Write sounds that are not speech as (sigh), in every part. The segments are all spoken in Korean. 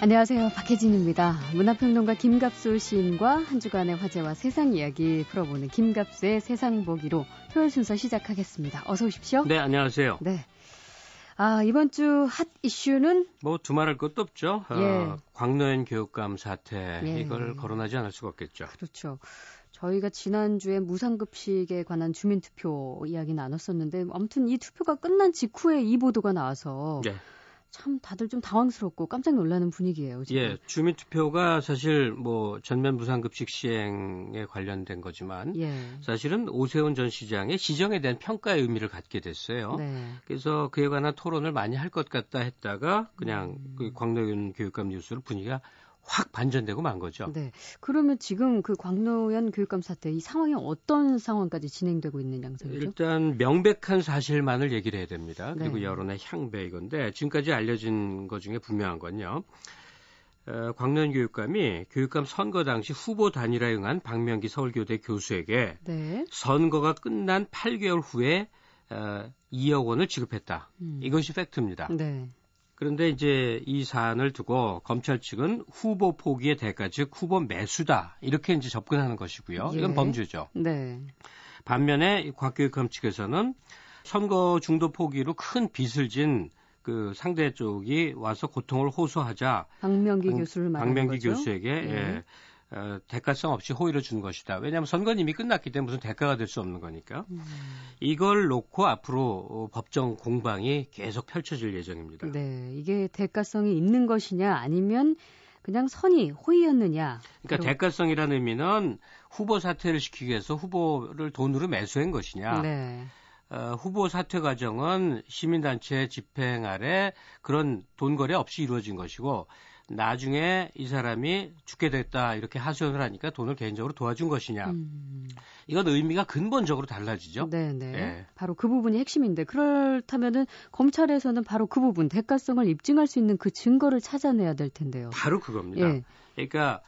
안녕하세요. 박혜진입니다. 문화평론가 김갑수 시인과 한 주간의 화제와 세상 이야기 풀어보는 김갑수의 세상 보기로 토요일 순서 시작하겠습니다. 어서 오십시오. 네, 안녕하세요. 네. 아, 이번 주 핫 이슈는 뭐 두말할 것도 없죠. 예. 어, 광노현 교육감 사태 예. 이걸 거론하지 않을 수가 없겠죠. 그렇죠. 저희가 지난주에 무상급식에 관한 주민투표 이야기 나눴었는데 아무튼 이 투표가 끝난 직후에 이 보도가 나와서 예. 참 다들 좀 당황스럽고 깜짝 놀라는 분위기예요. 지금. 예, 주민 투표가 사실 뭐 전면 무상급식 시행에 관련된 거지만 예. 사실은 오세훈 전 시장의 시정에 대한 평가의 의미를 갖게 됐어요. 네. 그래서 그에 관한 토론을 많이 할 것 같다 했다가 그냥 음. 그 광노현 교육감 뉴스로 분위기가 확 반전되고 만 거죠. 네. 그러면 지금 그 광노현 교육감 사태 이 상황이 어떤 상황까지 진행되고 있는 양상이죠? 일단 명백한 사실만을 얘기를 해야 됩니다. 그리고 네. 여론의 향배 이건데 지금까지 알려진 것 중에 분명한 건요. 어, 광년 교육감이 교육감 선거 당시 후보 단일화에 응한 박명기 서울교대 교수에게 네. 선거가 끝난 8개월 후에 어, 2억 원을 지급했다. 음. 이것이 팩트입니다. 네. 그런데 이제 이 사안을 두고 검찰 측은 후보 포기의 대가 즉 후보 매수다 이렇게 이제 접근하는 것이고요. 이건 예. 범죄죠. 네. 반면에 이 곽교육감 측에서는 선거 중도 포기로 큰 빚을 진그 상대 쪽이 와서 고통을 호소하자 박명기 박- 교수를 말하는 박명기 거죠? 교수에게 예. 예, 어, 대가성 없이 호의를 준 것이다. 왜냐하면 선거는 이미 끝났기 때문에 무슨 대가가 될 수 없는 거니까. 음. 이걸 놓고 앞으로 어, 법정 공방이 계속 펼쳐질 예정입니다. 네. 이게 대가성이 있는 것이냐 아니면 그냥 선이 호의였느냐. 그러니까 대가성이라는 의미는 후보 사퇴를 시키기 위해서 후보를 돈으로 매수한 것이냐. 네. 어, 후보 사퇴 과정은 시민단체 집행 아래 그런 돈 거래 없이 이루어진 것이고 나중에 이 사람이 죽게 됐다 이렇게 하소연을 하니까 돈을 개인적으로 도와준 것이냐. 음. 이건 의미가 근본적으로 달라지죠. 네, 네. 예. 바로 그 부분이 핵심인데 그렇다면은 검찰에서는 바로 그 부분 대가성을 입증할 수 있는 그 증거를 찾아내야 될 텐데요. 바로 그겁니다. 예. 그러니까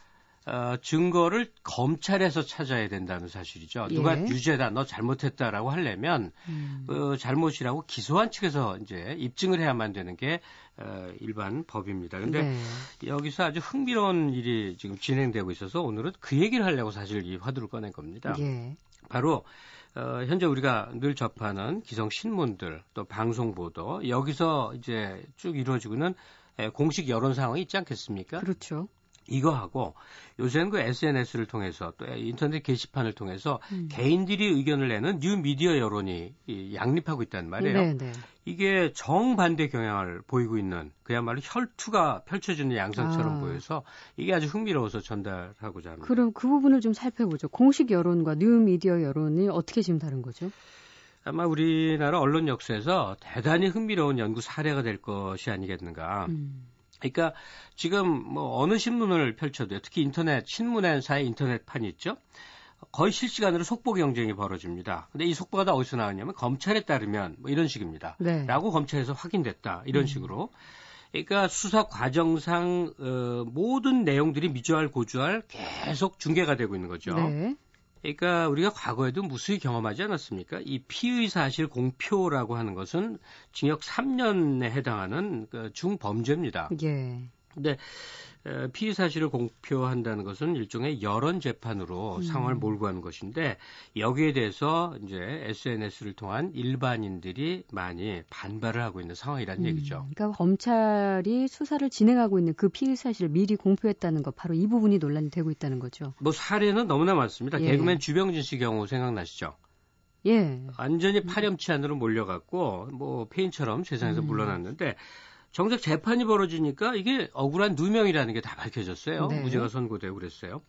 어, 증거를 검찰에서 찾아야 된다는 사실이죠. 누가 예. 유죄다, 너 잘못했다라고 하려면 음. 그 잘못이라고 기소한 측에서 이제 입증을 해야만 되는 게 어, 일반 법입니다. 근데 네. 여기서 아주 흥미로운 일이 지금 진행되고 있어서 오늘은 그 얘기를 하려고 사실 이 화두를 꺼낸 겁니다. 예. 바로 어, 현재 우리가 늘 접하는 기성 신문들 또 방송 보도 여기서 이제 쭉 이루어지고는 에, 공식 여론 상황이 있지 않겠습니까? 그렇죠. 이거하고 요새는 그 SNS를 통해서 또 인터넷 게시판을 통해서 음. 개인들이 의견을 내는 뉴 미디어 여론이 이 양립하고 있단 말이에요. 네, 네. 이게 정반대 경향을 보이고 있는 그야말로 혈투가 펼쳐지는 양상처럼 아. 보여서 이게 아주 흥미로워서 전달하고자 합니다. 그럼 그 부분을 좀 살펴보죠. 공식 여론과 뉴 미디어 여론이 어떻게 지금 다른 거죠? 아마 우리나라 언론 역사에서 대단히 흥미로운 연구 사례가 될 것이 아니겠는가. 음. 그러니까 지금 뭐 어느 신문을 펼쳐도 특히 인터넷 신문사의 인터넷판이 있죠. 거의 실시간으로 속보 경쟁이 벌어집니다. 근데 이 속보가 다 어디서 나왔냐면 검찰에 따르면 뭐 이런 식입니다. 네. 라고 검찰에서 확인됐다. 이런 음. 식으로. 그러니까 수사 과정상 어, 모든 내용들이 미주알 고주알 계속 중계가 되고 있는 거죠. 네. 그러니까 우리가 과거에도 무수히 경험하지 않았습니까? 이 피의 사실 공표라고 하는 것은 징역 3년에 해당하는 그 중범죄입니다. 예. 근데 어, 피의 사실을 공표한다는 것은 일종의 여론 재판으로 음. 상황을 몰고 가는 것인데 여기에 대해서 이제 SNS를 통한 일반인들이 많이 반발을 하고 있는 상황이라는 음, 얘기죠. 그러니까 검찰이 수사를 진행하고 있는 그 피의 사실을 미리 공표했다는 것, 바로 이 부분이 논란이 되고 있다는 거죠. 뭐 사례는 너무나 많습니다. 예. 개그맨 주병진 씨 경우 생각나시죠? 예. 완전히 파렴치 안으로 몰려갔고 뭐 페인처럼 세상에서 음. 물러났는데 정작 재판이 벌어지니까 이게 억울한 누명이라는 게 다 밝혀졌어요. 네. 무죄가 선고되고 그랬어요.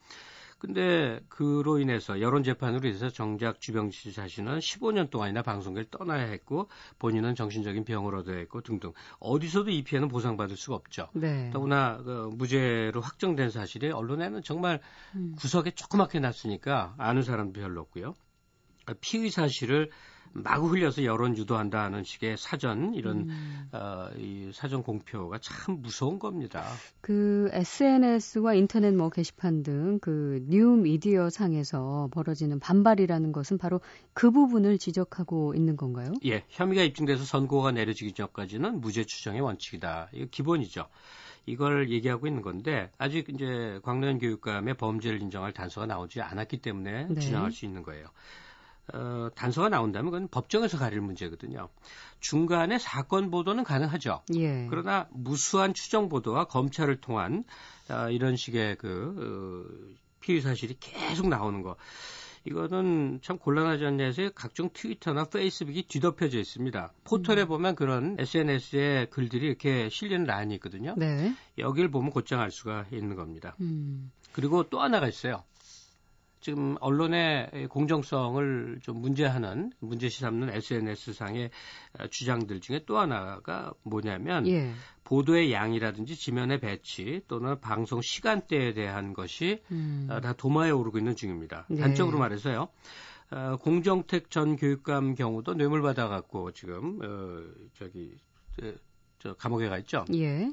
근데 그로 인해서 여론 재판으로 인해서 정작 주병씨 자신은 15년 동안이나 방송계를 떠나야 했고 본인은 정신적인 병을 얻어야 했고 등등 어디서도 이 피해는 보상받을 수가 없죠. 네. 더구나 그 무죄로 확정된 사실이 언론에는 정말 음. 구석에 조그맣게 났으니까 아는 사람도 별로 없고요. 피의 사실을 마구 흘려서 여론 유도한다는 식의 사전 이런 음. 어, 이 사전 공표가 참 무서운 겁니다. 그 SNS와 인터넷 뭐 게시판 등 그 뉴 미디어 상에서 벌어지는 반발이라는 것은 바로 그 부분을 지적하고 있는 건가요? 예, 혐의가 입증돼서 선고가 내려지기 전까지는 무죄 추정의 원칙이다. 이거 기본이죠. 이걸 얘기하고 있는 건데 아직 이제 광노현 교육감의 범죄를 인정할 단서가 나오지 않았기 때문에 네. 주장할 수 있는 거예요. 어, 단서가 나온다면 그건 법정에서 가릴 문제거든요. 중간에 사건 보도는 가능하죠. 예. 그러나 무수한 추정 보도와 검찰을 통한 어, 이런 식의 그 어, 피의 사실이 계속 나오는 거. 이거는 참 곤란하지 않냐 해서 각종 트위터나 페이스북이 뒤덮여져 있습니다. 포털에 음. 보면 그런 SNS의 글들이 이렇게 실리는 란이 있거든요. 네. 여기를 보면 곧장 알 수가 있는 겁니다. 음. 그리고 또 하나가 있어요. 지금 언론의 공정성을 좀 문제하는 문제시 삼는 SNS상의 주장들 중에 또 하나가 뭐냐면 예. 보도의 양이라든지 지면의 배치 또는 방송 시간대에 대한 것이 음. 어, 다 도마에 오르고 있는 중입니다. 네. 단적으로 말해서요. 어, 공정택 전 교육감 경우도 뇌물 받아갖고 지금 어, 저기 저, 저 감옥에 가 있죠. 예.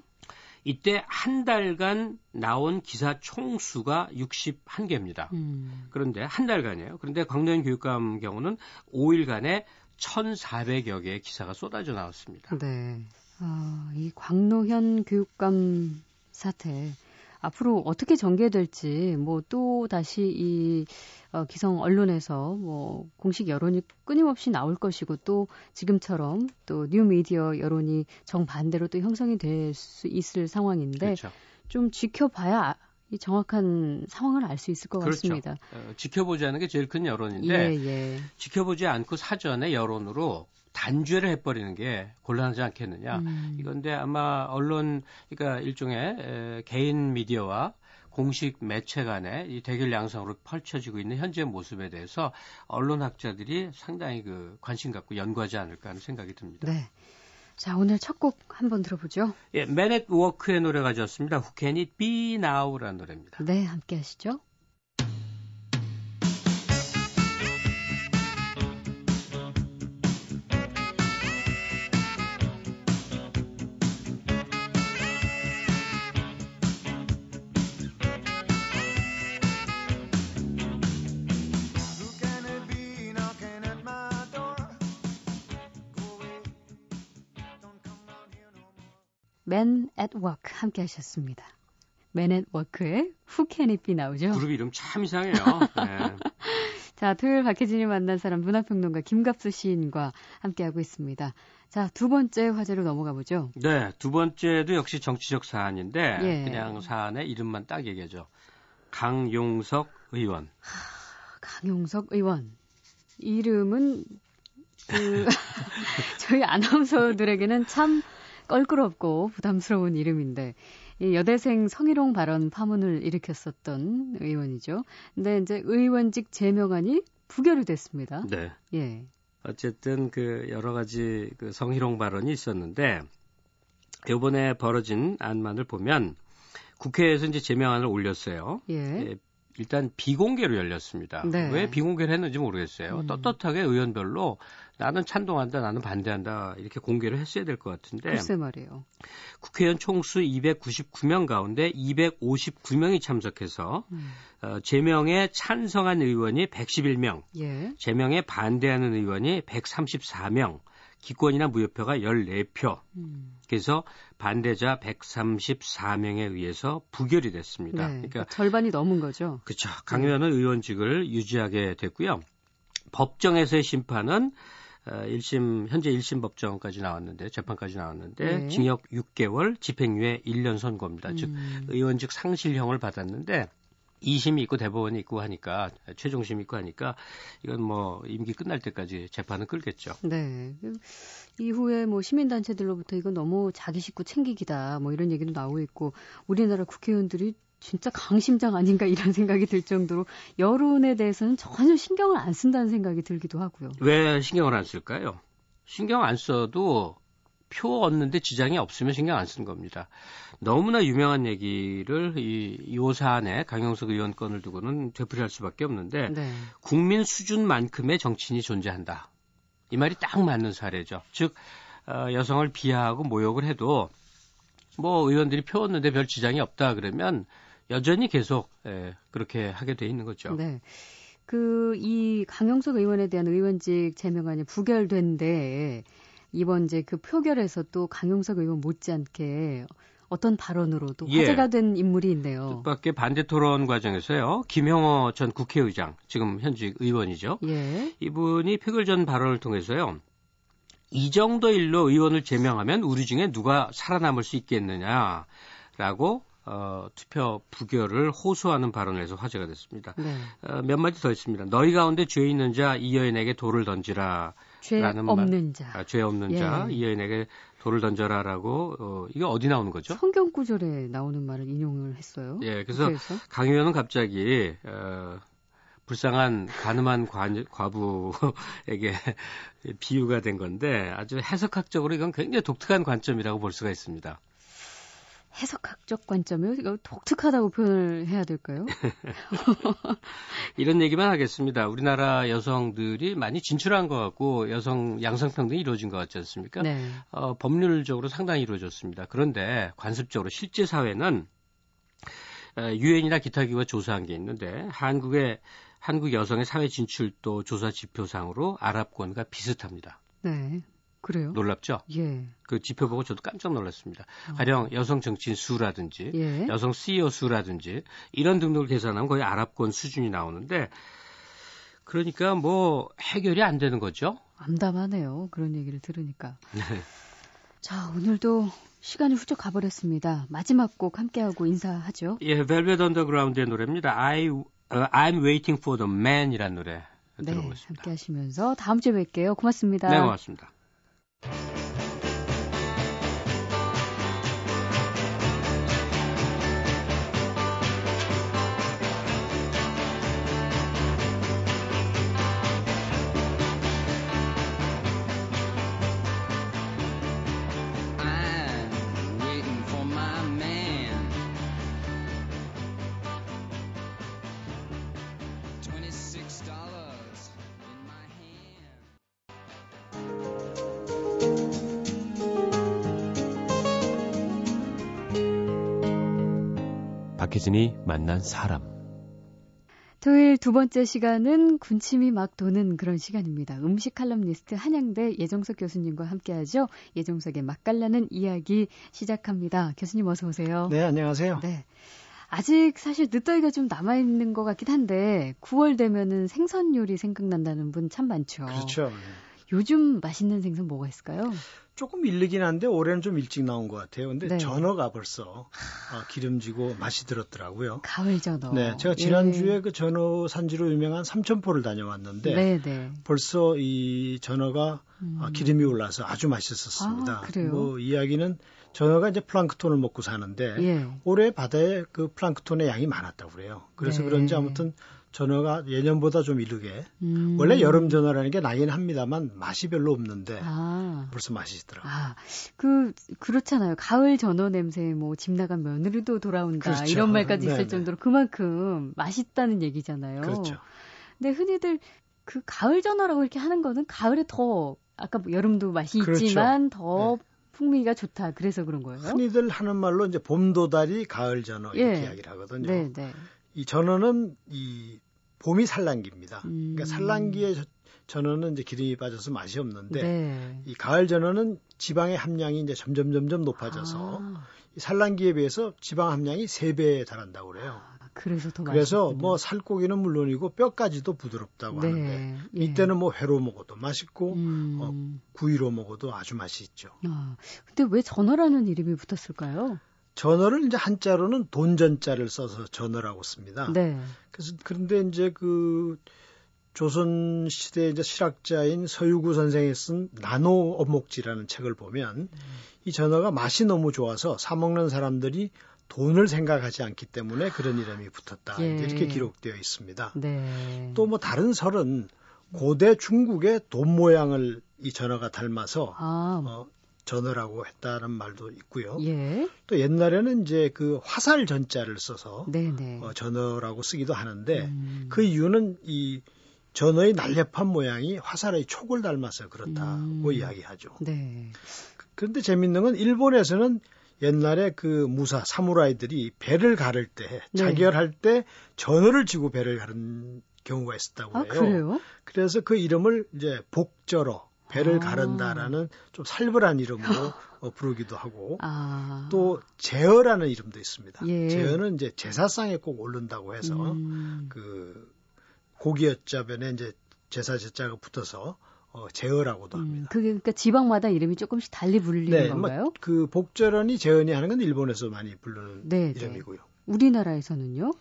이때 한 달간 나온 기사 총수가 61개입니다. 음. 그런데 한 달간이에요. 그런데 광노현 교육감 경우는 5일간에 1,400여 개의 기사가 쏟아져 나왔습니다. 네. 아, 이 광노현 교육감 사태 앞으로 어떻게 전개될지 뭐 또 다시 이 어, 기성 언론에서 뭐 공식 여론이 끊임없이 나올 것이고 또 지금처럼 또 뉴미디어 여론이 정반대로 또 형성이 될 수 있을 상황인데 그렇죠. 좀 지켜봐야 이 정확한 상황을 알 수 있을 것 그렇죠. 같습니다. 어, 지켜보지 않은 게 제일 큰 여론인데 예, 예. 지켜보지 않고 사전에 여론으로 단죄를 해버리는 게 곤란하지 않겠느냐. 음. 이건데 아마 언론, 그러니까 일종의 에, 개인 미디어와 공식 매체 간의 이 대결 양상으로 펼쳐지고 있는 현재 모습에 대해서 언론학자들이 상당히 그 관심 갖고 연구하지 않을까 하는 생각이 듭니다. 네. 자, 오늘 첫 곡 한번 들어보죠. 예, 맨 n 워크의 노래 가져왔습니다. Who Can It Be Now라는 노래입니다. 네, 함께 하시죠. Man at Work 함께 하셨습니다. Man at Work의 Who Can It Be 나오죠? 그룹 이름 참 이상해요. (laughs) 네. 자, 토요일 박혜진이 만난 사람 문화평론가 김갑수 시인과 함께하고 있습니다. 자, 두 번째 화제로 넘어가 보죠. 네, 두 번째도 역시 정치적 사안인데 예. 그냥 사안의 이름만 딱 얘기하죠. 강용석 의원. 하, 강용석 의원. 이름은 그 (laughs) (laughs) 저희 아나운서들에게는 참 껄끄럽고 부담스러운 이름인데 이 여대생 성희롱 발언 파문을 일으켰었던 의원이죠. 근데 이제 의원직 제명안이 부결이 됐습니다. 네. 예. 어쨌든 그 여러 가지 그 성희롱 발언이 있었는데 이번에 벌어진 안만을 보면 국회에서 이제 제명안을 올렸어요. 예. 예 일단 비공개로 열렸습니다. 네. 왜 비공개를 했는지 모르겠어요. 음. 떳떳하게 의원별로 나는 찬동한다, 나는 반대한다 이렇게 공개를 했어야 될 것 같은데. 글쎄 말이에요. 국회의원 총수 299명 가운데 259명이 참석해서 음. 어, 제명에 찬성한 의원이 111명, 예. 제명에 반대하는 의원이 134명, 기권이나 무효표가 14표. 음. 그래서 반대자 134명에 의해서 부결이 됐습니다. 네, 그러니까 절반이 넘은 거죠. 그렇죠. 강 의원은 네. 의원직을 유지하게 됐고요. 법정에서의 심판은 1심 어, 현재 1심 법정까지 나왔는데 재판까지 나왔는데 네. 징역 6개월, 집행유예 1년 선고입니다. 음. 즉 의원직 상실형을 받았는데 2심이 있고 대법원이 있고 하니까 최종심이 있고 하니까 이건 뭐 임기 끝날 때까지 재판은 끌겠죠. 네. 이후에 뭐 시민단체들로부터 이건 너무 자기 식구 챙기기다 뭐 이런 얘기도 나오고 있고 우리나라 국회의원들이 진짜 강심장 아닌가 이런 생각이 들 정도로 여론에 대해서는 전혀 신경을 안 쓴다는 생각이 들기도 하고요. 왜 신경을 안 쓸까요? 신경 안 써도 표 얻는데 지장이 없으면 신경 안 쓰는 겁니다. 너무나 유명한 얘기를 이, 이 사안에 강영석 의원 건을 두고는 되풀이할 수밖에 없는데 네. 국민 수준만큼의 정치인이 존재한다. 이 말이 딱 맞는 사례죠. 즉 어, 여성을 비하하고 모욕을 해도 뭐 의원들이 표었는데 별 지장이 없다 그러면 여전히 계속 예, 그렇게 하게 돼 있는 거죠. 네. 그 이 강용석 의원에 대한 의원직 제명안이 부결된데 이번 이제 그 표결에서 또 강용석 의원 못지않게 어떤 발언으로 또 예. 화제가 예. 된 인물이 있네요. 뜻밖의 반대 토론 과정에서요. 김영호 전 국회의장, 지금 현직 의원이죠. 예. 이분이 표결 전 발언을 통해서요. 이 정도 일로 의원을 제명하면 우리 중에 누가 살아남을 수 있겠느냐라고 어, 투표 부결을 호소하는 발언을 해서 화제가 됐습니다. 네. 어, 몇 마디 더 있습니다. 너희 가운데 죄 있는 자 이 여인에게 돌을 던지라. 죄 없는 자. 아, 죄 없는 예. 자 이 여인에게 돌을 던져라라고 어, 이게 어디 나오는 거죠? 성경 구절에 나오는 말을 인용을 했어요. 예, 그래서 국회에서? 강 의원은 갑자기 어, 불쌍한 가늠한 과, 과부에게 (laughs) 비유가 된 건데 아주 해석학적으로 이건 굉장히 독특한 관점이라고 볼 수가 있습니다. 해석학적? 이거 독특하다고 표현을 해야 될까요? (laughs) 이런 얘기만 하겠습니다. 우리나라 여성들이 많이 진출한 것 같고 여성 양성평등이 이루어진 것 같지 않습니까? 네. 어, 법률적으로 상당히 이루어졌습니다. 그런데 관습적으로 실제 사회는 유엔이나 기타 기구가 조사한 게 있는데 한국의 한국 여성의 사회 진출도 조사 지표상으로 아랍권과 비슷합니다. 네. 그래요? 놀랍죠? 예. 그 지표 보고 저도 깜짝 놀랐습니다. 어. 가령 여성 정치인 수라든지 예. 여성 CEO 수라든지 이런 등등을 계산하면 거의 아랍권 수준이 나오는데 그러니까 뭐 해결이 안 되는 거죠. 암담하네요. 그런 얘기를 들으니까. 네. 자, 오늘도 시간이 훌쩍 가버렸습니다. 마지막 곡 함께하고 인사하죠. 예, 벨벳 언더그라운드의 노래입니다. I, uh, I'm waiting for the man이라는 노래 네, 들어보겠습니다. 함께 하시면서 다음 주에 뵐게요. 고맙습니다. 네, 고맙습니다. 何? 박혜진이 만난 사람. 토요일 두 번째 시간은 군침이 막 도는 그런 시간입니다. 음식 칼럼니스트 한양대 예정석 교수님과 함께하죠. 예정석의 맛깔나는 이야기 시작합니다. 교수님 어서 오세요. 네, 안녕하세요. 네. 아직 사실 늦더위가 좀 남아있는 것 같긴 한데 9월 되면은 생선 요리 생각난다는 분 참 많죠. 그렇죠. 요즘 맛있는 생선 뭐가 있을까요? 조금 일르긴 한데 올해는 좀 일찍 나온 것 같아요. 근데 네. 전어가 벌써 어, 기름지고 맛이 들었더라고요. 가을 전어. 네, 제가 지난주에 예. 그 전어 산지로 유명한 삼천포를 다녀왔는데 네, 네. 벌써 이 전어가 음. 아, 기름이 올라서 아주 맛있었습니다. 아, 그래요? 뭐 이야기는 전어가 이제 플랑크톤을 먹고 사는데 예. 올해 바다에 그 플랑크톤의 양이 많았다고 그래요. 그래서 네. 그런지 아무튼 전어가 예년보다 좀 이르게 음. 원래 여름 전어라는 게 나긴 합니다만 맛이 별로 없는데 아. 벌써 맛있더라고요. 아, 그 그렇잖아요. 가을 전어 냄새 뭐 집 나간 며느리도 돌아온다 그렇죠. 이런 말까지 있을 네네. 정도로 그만큼 맛있다는 얘기잖아요. 그렇죠. 근데 흔히들 그 가을 전어라고 이렇게 하는 거는 가을에 더 아까 뭐 여름도 맛이 그렇죠. 있지만 더 네. 풍미가 좋다. 그래서 그런 거예요. 흔히들 하는 말로 이제 봄 도다리, 가을 전어 이렇게 예. 이야기를 하거든요. 네, 네. 이 전어는 이 봄이 산란기입니다. 그러니까 음. 그러니까 산란기에 전어는 이제 기름이 빠져서 맛이 없는데 네. 이 가을 전어는 지방의 함량이 이제 점점 점점 높아져서 아. 이 산란기에 비해서 지방 함량이 3배에 달한다고 그래요. 아, 그래서 더 그래서 맛있군요. 뭐 살코기는 물론이고 뼈까지도 부드럽다고 네. 하는데 예. 이때는 뭐 회로 먹어도 맛있고 음. 어, 구이로 먹어도 아주 맛이 있죠. 아, 근데 왜 전어라는 이름이 붙었을까요? 전어를 이제 한자로는 돈전자를 써서 전어라고 씁니다. 네. 그래서 그런데 이제 그 조선 시대 이제 실학자인 서유구 선생이 쓴 나노 어목지라는 책을 보면 음. 이 전어가 맛이 너무 좋아서 사 먹는 사람들이 돈을 생각하지 않기 때문에 그런 이름이 붙었다. 예. 이렇게 기록되어 있습니다. 네. 또뭐 다른 설은 고대 중국의 돈 모양을 이 전어가 닮아서 아. 어, 전어라고 했다는 말도 있고요. 예. 또 옛날에는 이제 그 화살 전자를 써서 어, 전어라고 쓰기도 하는데 음. 그 이유는 이 전어의 날렵한 모양이 화살의 촉을 닮아서 그렇다고 음. 이야기하죠. 네. 그런데 재밌는 건 일본에서는 옛날에 그 무사 사무라이들이 배를 가를 때 네. 자결할 때 전어를 쥐고 배를 가른 경우가 있었다고 해요. 아, 그래요? 그래서 그 이름을 이제 복절어 배를 아. 가른다라는 좀 살벌한 이름으로 (laughs) 어, 부르기도 하고 아. 또 제어라는 이름도 있습니다. 예. 제어는 이제 제사상에 꼭 오른다고 해서 음. 그 고기여자변에 이제 제사 제자가 붙어서 어, 제어라고도 음, 합니다. 음, 그게 그러니까 지방마다 이름이 조금씩 달리 불리는 네, 뭐 건가요? 그 복절언이 재언이 하는 건 일본에서 많이 부르는 네, 네. 이름이고요. 우리나라에서는요?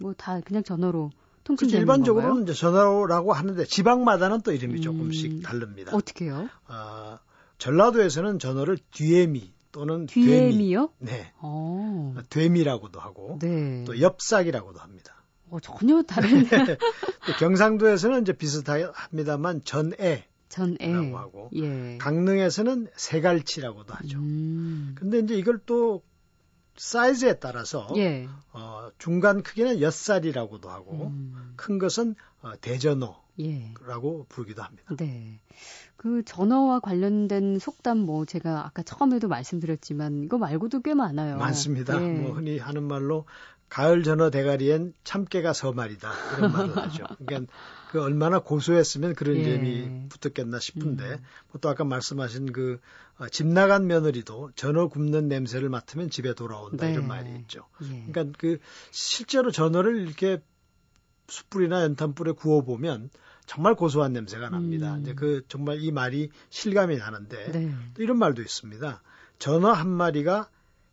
뭐 다 그냥 전어로 통칭되는 일반적으로는 이제 전어라고 하는데 지방마다는 또 이름이 음, 조금씩 다릅니다. 어떻게요? 아, 전라도에서는 전어를 뒤에미 또는 뒤에미요? 되미, 네. 오. 어. 되미라고도 하고 네. 또 엽삭이라고도 합니다. 어, 전혀 다른. (laughs) 경상도에서는 이제 비슷합니다만 전애 전에 라고 하고 예. 강릉에서는 세갈치라고도 하죠. 음. 근데 이제 이걸 또 사이즈에 따라서 예. 어, 중간 크기는 엿살이라고도 하고 음. 큰 것은 어, 대전어 라고 예. 부르기도 합니다. 네. 그 전어와 관련된 속담 뭐 제가 아까 처음에도 말씀드렸지만 이거 말고도 꽤 많아요. 많습니다. 예. 뭐 흔히 하는 말로 가을 전어 대가리엔 참깨가 서말이다 이런 말을 하죠. 그러니까 그 얼마나 고소했으면 그런 예. 이름이 붙었겠나 싶은데 음. 뭐또 아까 말씀하신 그집 어, 나간 며느리도 전어 굽는 냄새를 맡으면 집에 돌아온다 네. 이런 말이 있죠. 예. 그러니까 그 실제로 전어를 이렇게 숯불이나 연탄불에 구워 보면 정말 고소한 냄새가 납니다. 음. 이제 그 정말 이 말이 실감이 나는데 네. 또 이런 말도 있습니다. 전어 한 마리가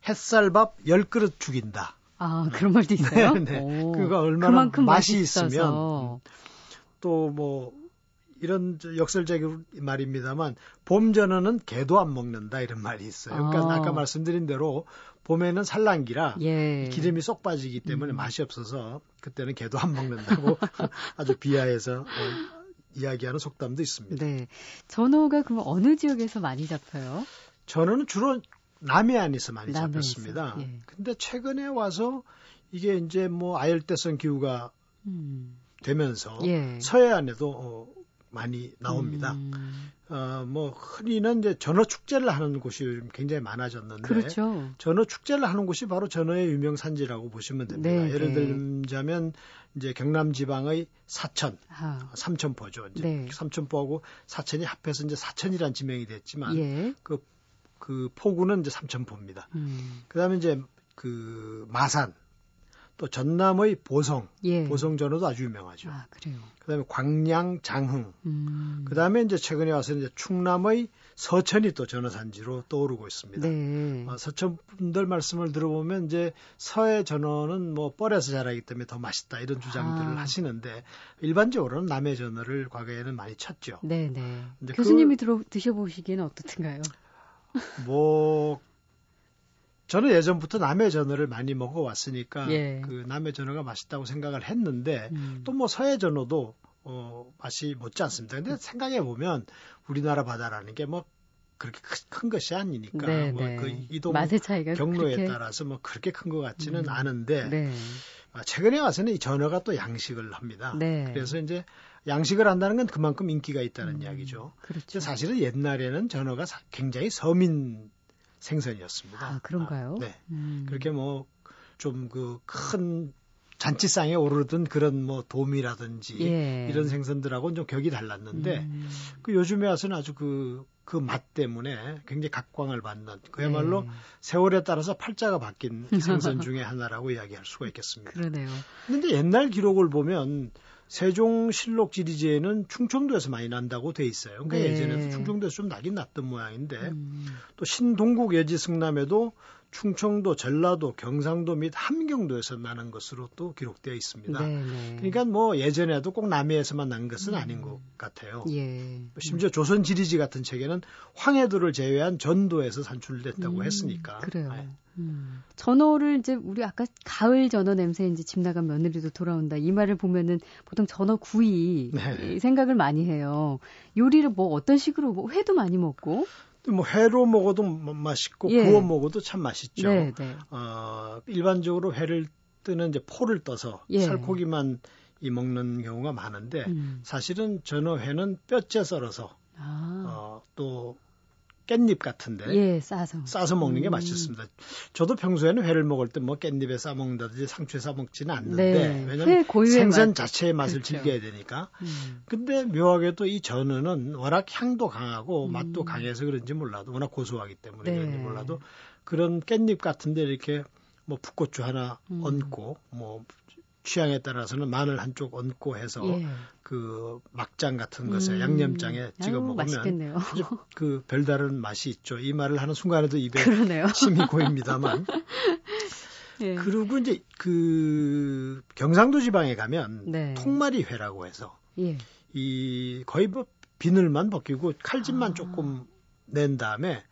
햇살밥 열 그릇 죽인다. 아 그런 말도 있어요? (laughs) 네, 네. 그거 얼마나 맛이 있으면 또뭐 이런 역설적인 말입니다만 봄 전어는 개도 안 먹는다 이런 말이 있어요. 그러니까 아. 까 말씀드린 대로 봄에는 산란기라 예. 기름이 쏙 빠지기 때문에 음. 맛이 없어서 그때는 개도 안 먹는다고 (laughs) 아주 비하해서 어, 이야기하는 속담도 있습니다. 네. 전어가 그럼 어느 지역에서 많이 잡혀요? 전어는 주로 남해안에서 많이 남해에서. 잡혔습니다. 예. 근데 최근에 와서 이게 이제 뭐 아열대성 기후가 음. 되면서 예. 서해안에도 어, 많이 나옵니다. 음. 어, 뭐 흔히는 이제 전어 축제를 하는 곳이 굉장히 많아졌는데 그렇죠. 전어 축제를 하는 곳이 바로 전어의 유명 산지라고 보시면 됩니다. 네, 예를 네. 들자면 이제 경남 지방의 사천, 아. 삼천포죠. 이제 네. 삼천포하고 사천이 합해서 이제 사천이란 지명이 됐지만 예. 그, 그 포구는 이제 삼천포입니다. 음. 그다음에 이제 그 마산 또 전남의 보성, 예. 보성 전어도 아주 유명하죠. 아, 그래요. 그다음에 광양, 장흥. 음. 그다음에 이제 최근에 와서 이제 충남의 서천이 또 전어 산지로 떠오르고 있습니다. 네. 어, 서천 분들 말씀을 들어보면 이제 서해 전어는 뭐 뻘에서 자라기 때문에 더 맛있다 이런 주장들을 아. 하시는데 일반적으로는 남해 전어를 과거에는 많이 쳤죠. 네, 네. 교수님이 그, 들어 드셔 보시기에는 어떻든가요? 뭐 저는 예전부터 남해 전어를 많이 먹어왔으니까 예. 그 남해 전어가 맛있다고 생각을 했는데 음. 또뭐 서해 전어도 어, 맛이 못지 않습니다. 근데 생각해 보면 우리나라 바다라는 게 뭐 그렇게 큰, 것이 아니니까 네, 뭐그 네. 이동 경로에 그렇게... 따라서 뭐 그렇게 큰 것 같지는 음. 않은데 네. 아, 최근에 와서는 이 전어가 또 양식을 합니다. 네. 그래서 이제 양식을 한다는 건 그만큼 인기가 있다는 음, 이야기죠. 그렇죠. 사실은 옛날에는 전어가 굉장히 서민 생선이었습니다. 아, 그런가요? 아, 네. 음. 그렇게 뭐 좀 그 큰 잔치상에 오르던 그런 뭐 도미라든지 예. 이런 생선들하고는 좀 격이 달랐는데 음. 그 요즘에 와서는 아주 그 그 맛 때문에 굉장히 각광을 받는 그야말로 네. 세월에 따라서 팔자가 바뀐 (laughs) 생선 중에 하나라고 이야기할 수가 있겠습니다. 그러네요. 그런데 옛날 기록을 보면 세종실록 지리제에는 충청도에서 많이 난다고 돼 있어요. 그러니까 네. 예전에도 충청도에서 좀 나긴 났던 모양인데 음. 또 신동국 예지 승남에도 충청도, 전라도, 경상도 및 함경도에서 나는 것으로 또 기록되어 있습니다. 네네. 그러니까 뭐 예전에도 꼭 남해에서만 난 것은 음. 아닌 것 같아요. 예. 심지어 조선 지리지 같은 책에는 황해도를 제외한 전도에서 산출됐다고 음, 했으니까. 그래요. 네. 음. 전어를 이제 우리 아까 가을 전어 냄새 이제 집 나간 며느리도 돌아온다 이 말을 보면은 보통 전어 구이 네. 생각을 많이 해요. 요리를 뭐 어떤 식으로 뭐 회도 많이 먹고 뭐 회로 먹어도 맛있고 예. 구워 먹어도 참 맛있죠. 네, 네. 어, 일반적으로 회를 뜨는 이제 포를 떠서 예. 살코기만 이 먹는 경우가 많은데 음. 사실은 전어회는 뼈째 썰어서 아. 어, 또 깻잎 같은데 예, 싸서 싸서 먹는 게 음. 맛있습니다. 저도 평소에는 회를 먹을 때 뭐 깻잎에 싸 먹는다든지 상추에 싸 먹지는 않는데 네. 왜냐하면 생선 맛. 자체의 맛을 그렇죠. 즐겨야 되니까. 음. 근데 묘하게도 이 전어는 워낙 향도 강하고 음. 맛도 강해서 그런지 몰라도 워낙 고소하기 때문에 네. 그런지 몰라도 그런 깻잎 같은데 이렇게 뭐 풋고추 하나 음. 얹고 뭐 취향에 따라서는 마늘 한쪽 얹고 해서 예. 그 막장 같은 것에 음. 양념장에 찍어 아유, 먹으면 아주 그 별다른 맛이 있죠. 이 말을 하는 순간에도 입에 (laughs) 그러네요. 침이 고입니다만. (laughs) 예. 그리고 이제 그 경상도 지방에 가면 네. 통마리회라고 해서 예. 이 거의 뭐 비늘만 벗기고 칼집만 아. 조금 낸 다음에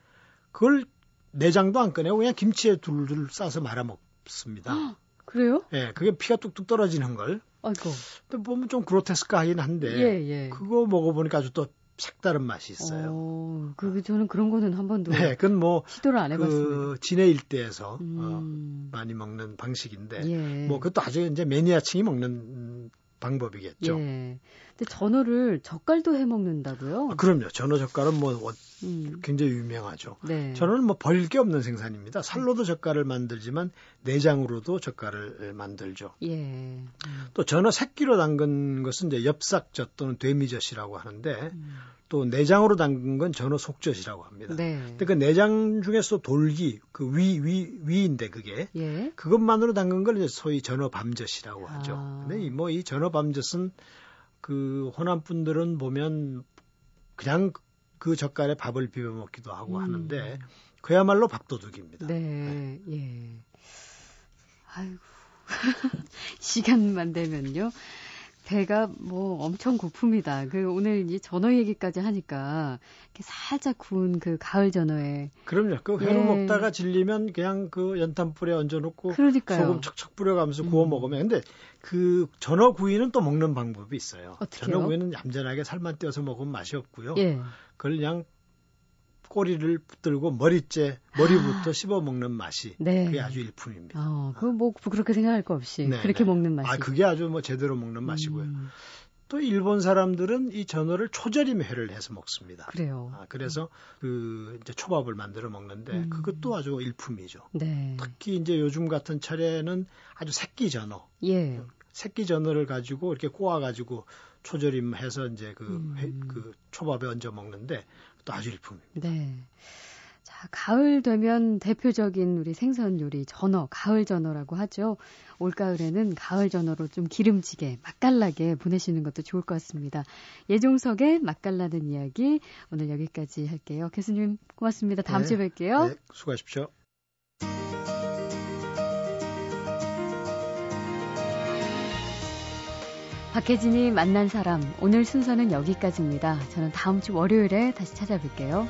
그걸 내장도 안 꺼내고 그냥 김치에 둘둘 싸서 말아 먹습니다. (laughs) 그래요? 예, 그게 피가 뚝뚝 떨어지는 걸. 아이고. 근데 보면 좀 그로테스크하긴 한데. 예, 예. 그거 먹어보니까 아주 또 색다른 맛이 있어요. 어, 그 저는 그런 거는 한 번도 네, 그건 뭐 시도를 안 해봤습니다. 그 진해 일대에서 어, 음. 어, 많이 먹는 방식인데, 예. 뭐 그것도 아주 이제 매니아층이 먹는 방법이겠죠. 예. 근데 전어를 젓갈도 해 먹는다고요? 아, 그럼요. 전어 젓갈은 뭐 음. 굉장히 유명하죠. 네. 전어는 뭐 버릴 게 없는 생산입니다. 살로도 젓갈을 만들지만 내장으로도 젓갈을 만들죠. 예. 음. 또 전어 새끼로 담근 것은 이제 엽삭젓 또는 되미젓이라고 하는데 음. 또 내장으로 담근 건 전어 속젓이라고 합니다. 네. 근데 그 내장 중에서 돌기 그 위 위 위 인데 그게 예. 그것만으로 담근 걸 이제 소위 전어 밤젓이라고 하죠. 아. 근데 뭐 이 전어 밤젓은 그 호남 분들은 보면 그냥 그 젓갈에 밥을 비벼 먹기도 하고 음. 하는데 그야말로 밥도둑입니다. 네, 네. 예. 아이고 (laughs) 시간만 되면요. 배가 뭐 엄청 고픕니다. 그 오늘 이 전어 얘기까지 하니까 이렇게 살짝 구운 그 가을 전어에 그럼요. 그 회로 예. 먹다가 질리면 그냥 그 연탄불에 얹어놓고 그러니까요. 소금 척척 뿌려가면서 구워 음. 먹으면 근데 그 전어 구이는 또 먹는 방법이 있어요. 전어 구이는 얌전하게 살만 떼어서 먹으면 맛이 없고요. 예. 그걸 그냥 꼬리를 붙들고 머리째 머리부터 아. 씹어 먹는 맛이 네. 그게 아주 일품입니다. 어, 그뭐 그렇게 생각할 거 없이 네, 그렇게 네. 먹는 맛이. 아 그게 아주 뭐 제대로 먹는 맛이고요. 음. 또 일본 사람들은 이 전어를 초절임 회를 해서 먹습니다. 그래요. 아, 그래서 그 이제 초밥을 만들어 먹는데 음. 그것도 아주 일품이죠. 네. 특히 이제 요즘 같은 차례는 아주 새끼 전어. 예. 새끼 전어를 가지고 이렇게 꼬아 가지고 초절임해서 이제 그, 음. 회, 그 초밥에 얹어 먹는데 또 아주 일품입니다. 네. 자, 가을 되면 대표적인 우리 생선 요리 전어, 가을 전어라고 하죠. 올가을에는 가을 전어로 좀 기름지게, 맛깔나게 보내시는 것도 좋을 것 같습니다. 예종석의 맛깔나는 이야기 오늘 여기까지 할게요. 교수님 고맙습니다. 다음 네, 주에 뵐게요. 네, 수고하십시오. 박혜진이 만난 사람 오늘 순서는 여기까지입니다. 저는 다음 주 월요일에 다시 찾아뵐게요.